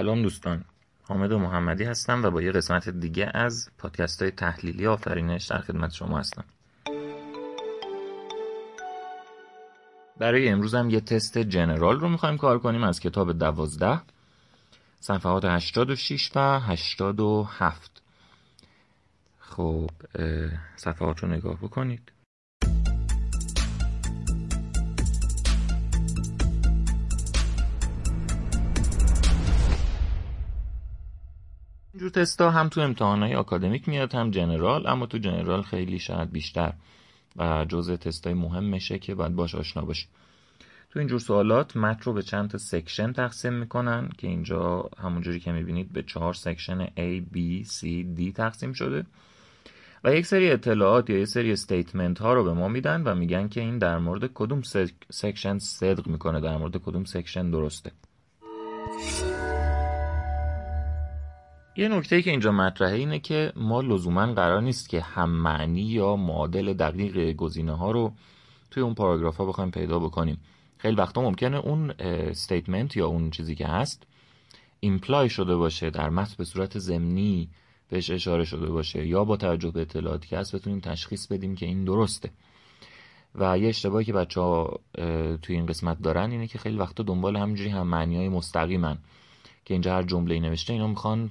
سلام دوستان. حامد محمدی هستم و با یه قسمت دیگه از پادکست های تحلیلی آفرینش در خدمت شما هستم. برای امروز هم یه تست جنرال رو می‌خوایم کار کنیم از کتاب دوازده صفحات 86 و 87 خب صفحات رو نگاه بکنید. اینجور تستا هم تو امتحانهای آکادمیک میاد هم general اما تو general خیلی شاید بیشتر. و جزء تستای مهم میشه که باید باش آشنا باشی. تو اینجور سوالات متن رو به چند تا section تقسیم می‌کنن که اینجا همونجوری که می‌بینید به چهار section A, B, C, D تقسیم شده. و یک سری اطلاعات یا یک سری statement ها رو به ما میدن و میگن که این در مورد کدوم section صدق می‌کنه در مورد کدوم section درسته. یه نکته که اینجا مطرحه اینه که ما لزوما قرار نیست که هم معنی یا معادل دقیق گزینه ها رو توی اون پاراگراف ها بخوایم پیدا بکنیم. خیلی وقتا ممکنه اون statement یا اون چیزی که هست imply شده باشه در متن به صورت ضمنی بهش اشاره شده باشه یا با توجه به اطلاعاتی که هست بتونیم تشخیص بدیم که این درسته. و یه اشتباهی که بچه ها توی این قسمت دارن اینه که خیلی وقتا دنبال همینجوری هم معنی های مستقیمن. که اینجا هر جمله نوشته اینا می‌خوان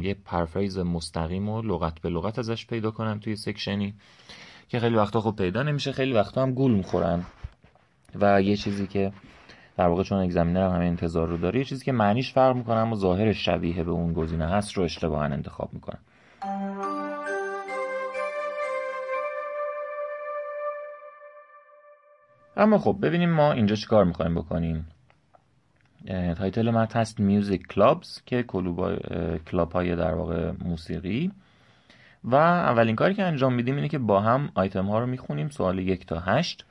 یه پرفریز مستقیم و لغت به لغت ازش پیدا کنن توی سکشنی که خیلی وقتا خب پیدا نمیشه خیلی وقتا هم گول می‌خورن. و یه چیزی که در واقع چون اگزمینر همه انتظار رو داره یه چیزی که معنیش فرق می‌کنه اما ظاهر شبیه به اون گزینه هست رو اشتباها انتخاب می‌کنن اما خب ببینیم ما اینجا چیکار می‌خوایم بکنیم. title متن هست music clubs که club های در واقع موسیقی. و اولین کاری که انجام میدیم اینه که با هم آیتم ها رو می‌خونیم سوال یک تا هشت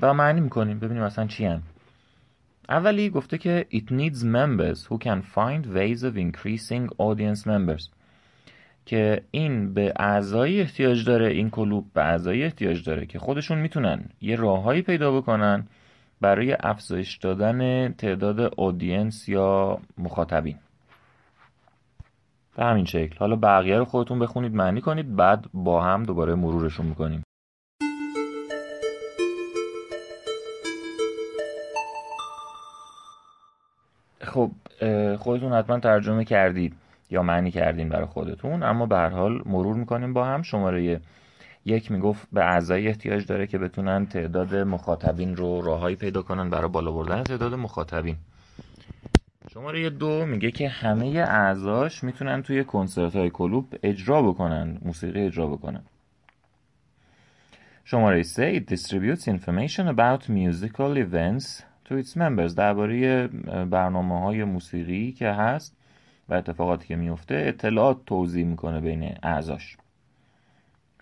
و معنی می‌کنیم. ببینیم اصلا چی هن. اولی گفته که it needs members who can find ways of increasing audience members. که این به اعضایی احتیاج داره این club به اعضایی احتیاج داره که خودشون می‌تونن یه راههایی پیدا بکنن برای افزایش دادن تعداد اودینس یا مخاطبین. به همین شکل. حالا بقیه رو خودتون بخونید معنی کنید بعد با هم دوباره مرورشون می‌کنیم. خب خودتون حتما ترجمه کردید یا معنی کردین برای خودتون اما به هر حال مرور می‌کنیم با هم. شماره یک می‌گفت به اعضای احتیاج داره که بتونن تعداد مخاطبین رو راههایی پیدا کنن برای بالا بردن تعداد مخاطبین. شماره دو میگه که همه اعضاش می‌تونن توی کنسرت های کلوب اجرا بکنن موسیقی اجرا بکنن. شماره سه it distributes information about musical events to its members. درباره برنامه های موسیقی که هست و اتفاقاتی که میفته اطلاعات توضیح می‌کنه بین اعضاش.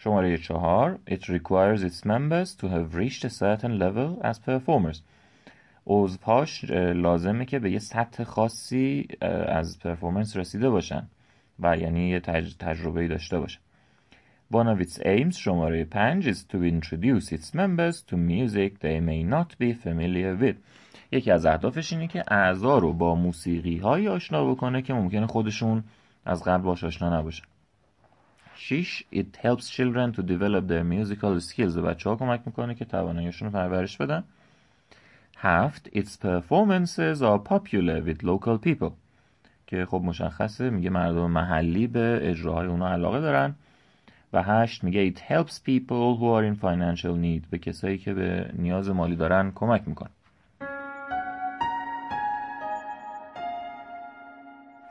شماره چهار It requires its members to have reached a certain level as performers. عضوهاش لازمه که به یه سطح خاصی از پرفورمنس رسیده باشن و یعنی یه تج... تجربه داشته باشن. One of its aims شماره پنج is to introduce its members to music they may not be familiar with. یکی از اهدافش اینه که اعضا رو با موسیقی های آشنا بکنه که ممکنه خودشون از قبل باش آشنا نباشن. 6 It helps children to develop their musical skills به بچه ها کمک می‌کنه که تواناییشون رو پرورش بدن. هفت Its performances are popular with local people. که خب مشخصه میگه مردم محلی به اجراهای اونا علاقه دارن. و هشت میگه It helps people who are in financial need به کسایی که به نیاز مالی دارن کمک می‌کنه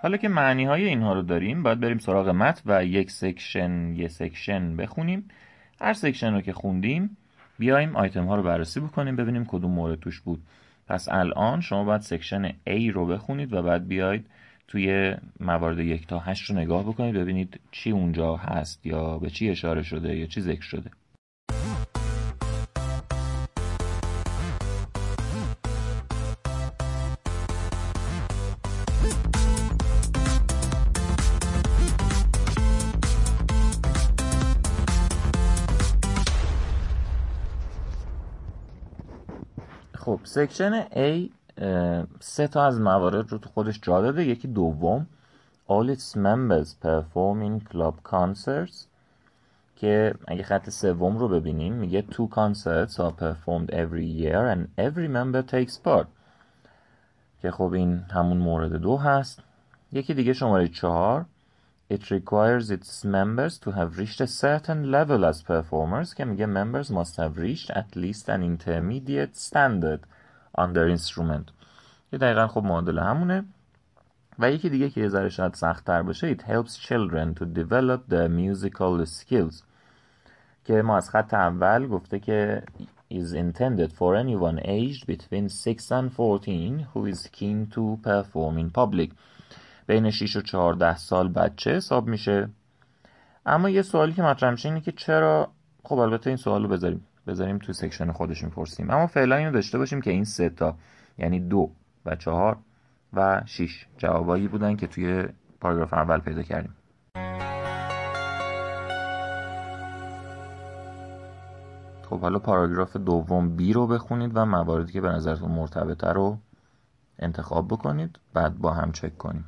حالا که معنی های اینها رو داریم باید بریم سراغ متن و یک section یه section بخونیم. هر section رو که خوندیم بیایم آیتم ها رو بررسی بکنیم ببینیم کدوم مورد توش بود. پس الان شما باید section A رو بخونید و بعد بیاید توی موارد یک تا هشت رو نگاه بکنید ببینید چی اونجا هست یا به چی اشاره شده یا چی ذکر شده. خب سکشن A سه تا از موارد رو تو خودش جا داده. یکی دوم all its members perform in club concerts که اگه خط سوم رو ببینیم میگه two concerts are performed every year and every member takes part. که خب این همون مورد دو هست. یکی دیگه شماره چهار. It requires its members to have reached a certain level as performers که میگه members must have reached at least an intermediate standard on their instrument که دقیقا خب معادل همونه و یکی دیگه که یه ذره شاید سخت تر باشه It helps children to develop their musical skills که ما از خط اول گفته که is intended for anyone aged between 6 and 14 who is keen to perform in public بین 6 و 14 سال بچه حساب میشه؟ اما یه سوالی که مطرح میشه اینه که چرا؟ خب البته این سوال رو بذاریم بذاریم تو سکشن خودش می‌پرسیم. اما فعلا اینو داشته باشیم که این سه تا یعنی دو و چهار و شیش جوابایی بودن که توی پاراگراف اول پیدا کردیم. خب حالا پاراگراف دوم بی رو بخونید و مواردی که به نظرتون مرتبطه رو انتخاب بکنید بعد با هم چک کنیم.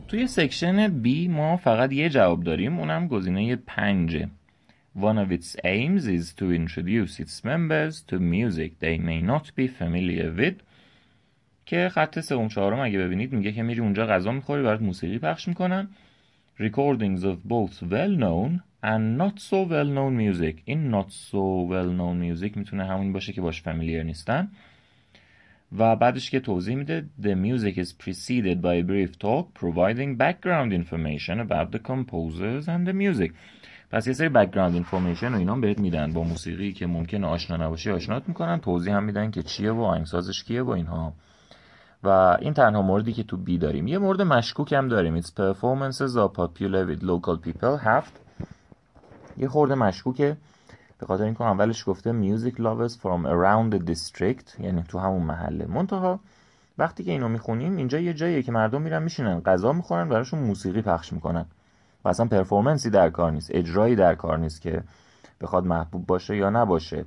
خب توی سکشن B ما فقط یه جواب داریم اونم گزینه پنجه One of its aims is to introduce its members to music they may not be familiar with. که خط سوم چهارم اگه ببینید میگه که میری اونجا غذا می‌خوری برات موسیقی پخش می‌کنن. Recordings of both well known and not so well known music. این not so well known music می‌تونه همون باشه که باش فامیلیر نیستن. و بعدش که توضیح میده The music is preceded by a brief talk providing background information about the composers and the music. پس یه سری background information و اینا بهت میدن. با موسیقی که ممکنه آشنا نباشی آشنات می‌کنن. توضیح هم میدن که چیه و آهنگسازش کیه و اینها. و این تنها موردی که تو بی داریم. یه مورد مشکوک هم داریم. Its performances are popular with local people. هفت. یه خورده مشکوکه. به خاطر اینکه اولش گفته music lovers from around the district یعنی تو همون محله. منتها وقتی که اینو می‌خونیم اینجا یه جاییه که مردم میرن میشینن غذا می‌خورن براشون موسیقی پخش می‌کنن. و اصلا پرفورمنسی در کار نیست اجرایی در کار نیست که بخواد محبوب باشه یا نباشه.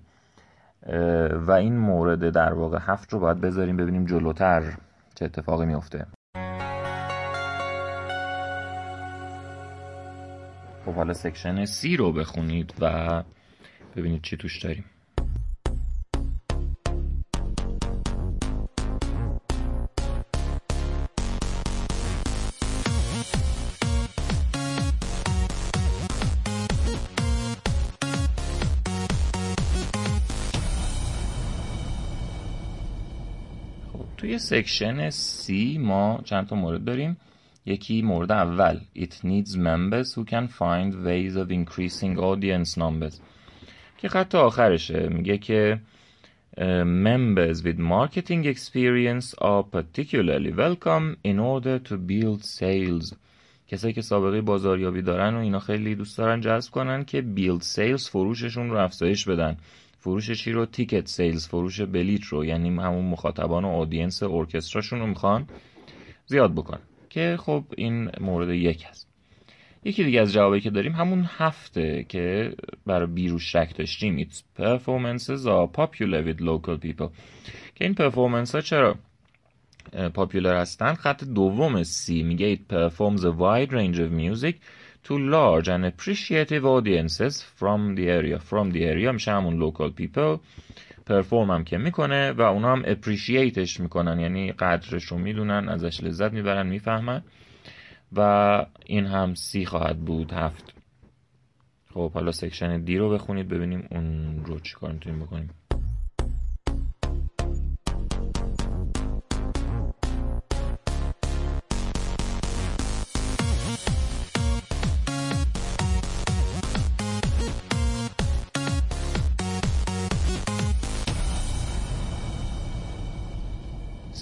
و این مورد در واقع هفت رو باید بذاریم ببینیم جلوتر چه اتفاقی میفته خب حالا section C رو بخونید و ببینید چی توش داریم توی section C ما چند تا مورد داریم یکی مورد اول It needs members who can find ways of increasing audience numbers که خط آخرشه. میگه که members with marketing experience are particularly welcome in order to build sales. کسایی که سابقه بازاریابی دارن و اینا خیلی دوست دارن جذب کنن که بیلد سیلز فروششون رو افزایش بدن. فروش چی رو؟ تیکت سیلز فروش بلیت رو. یعنی همون مخاطبان و اودینس ارکستراشون رو می‌خوان زیاد بکنن. که خب این مورد یک هست. یکی دیگه از جوابی که داریم همون هفته که برای بیروش شک داشتیم. Its performances are popular with local people. که این performance ها چرا پاپیولر هستن؟ خط دوم سی میگه It performs a wide range of music to large and appreciative audiences from the area. From the area میشه همون local people پرفورم هم که می‌کنه و اونا هم اپریشیتش می‌کنن. یعنی قدرش رو می‌دونن ازش لذت می‌برن می‌فهمن. و این هم سی خواهد بود. هفت. خب حالا سکشن دی رو بخونید ببینیم اون رو چی کار می‌تونیم بکنیم.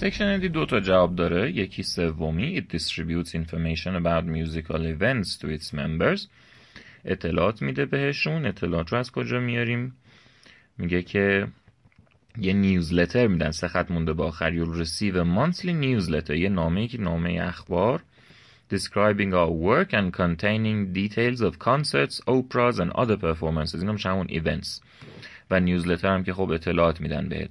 سکشن دی دو تا جواب داره یکی سومی It distributes information about musical events to its members اطلاعات میده بهشون اطلاعات رو از کجا میاریم میگه که یه نیوزلتر میدن سه خط مونده با آخر receive a monthly newsletter یه نامه که نامه اخبار describing our work and containing details of concerts, operas and other performances اینا میشه همون events و نیوزلتر هم که خب اطلاعات میدن بهت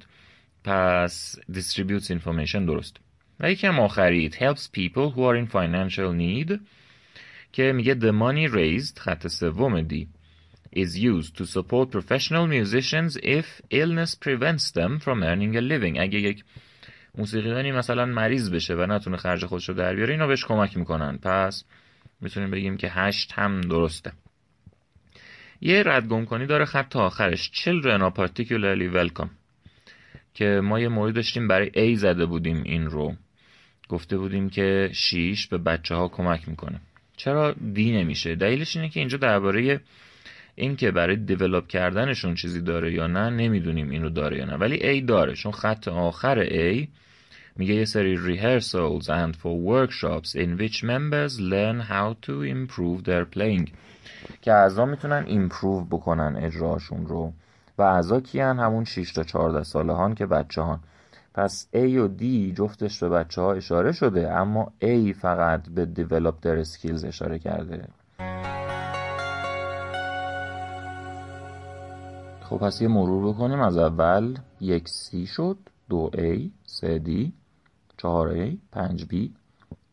پس distributes information درست و یکی هم آخری it helps people who are in financial need که میگه the money raised خط سوم دی is used to support professional musicians if illness prevents them from earning a living اگه یک موسیقیانی مثلا مریض بشه و نتونه خرج خودش رو در بیاره اینا بهش کمک می‌کنن پس می‌تونیم بگیم که هشت هم درسته یه ردگم کنی داره خط آخرش children are particularly welcome که ما یه مورد داشتیم برای A زده بودیم این رو. گفته بودیم که شیش به بچه ها کمک می‌کنه. چرا دی نمیشه؟ دلیلش اینه که اینجا درباره این که برای دیولپ کردنشون چیزی داره یا نه نمی‌دونیم اینو داره یا نه. ولی A داره چون خط آخر A میگه یه سری rehearsals and for workshops in which members learn how to improve their playing. که اعضا می‌تونن ایمپروو بکنن اجراشون رو. و اعضا کیان؟ همون 6 تا 14 ساله هان که بچه هان. پس A و D جفتش به بچه ها اشاره شده اما A فقط به Developer Skills اشاره کرده. خب پس یه مرور بکنیم. از اول یک C شد دو A سه D چهار A پنج B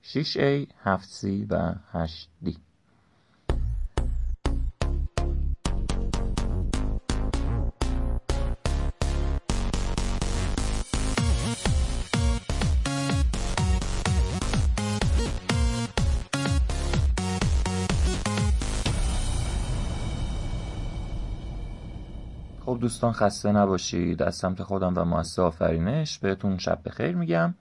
6A 7C و 8D خب دوستان خسته نباشید. از سمت خودم و مؤسسه آفرینش بهتون شب بخیر میگم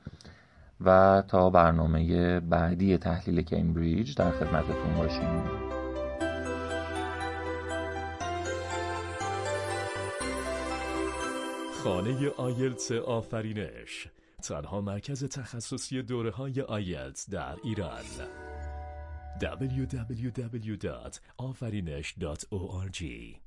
و تا برنامه بعدی تحلیل کمبریج در خدمتتون باشیم. خانه آیلتس آفرینش تنها مرکز تخصصی دوره های آیلتس در ایران. www.afarinesh.org